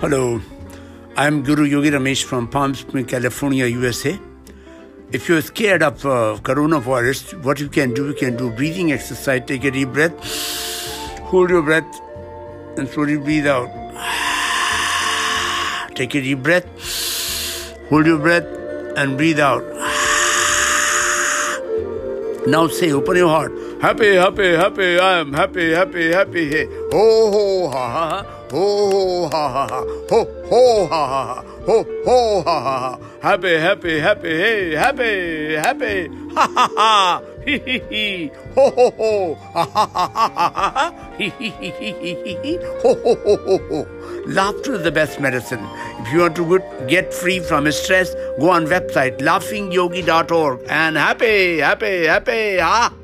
Hello, I'm Guru Yogi Ramesh from Palm Springs, California, USA. If you're scared of uh, coronavirus, what you can do, you can do breathing exercise. Take a deep breath, hold your breath, and slowly breathe out. Take a deep breath, hold your breath, and breathe out. Now say, open your heart. Happy, happy, happy, I am happy, happy, happy. Hey. Ho, ho, ha, ha, ha. Ho, ha, ha, ha. Ho, ho, ha, ha. Ho, ho, ha, ha, ha. Happy, happy, happy, hey. Happy, happy. Ha, ha, ha. Hee, hee, hee. Ho, ho, ho. Ha, ha, ha, ha, ha, ha. Hee, hee, hee, hee, hee. Ho, ho, ho, ho, ho. Laughter is the best medicine. If you want to get free from stress, go on website laughingyogi.org and happy, happy, happy. Ha.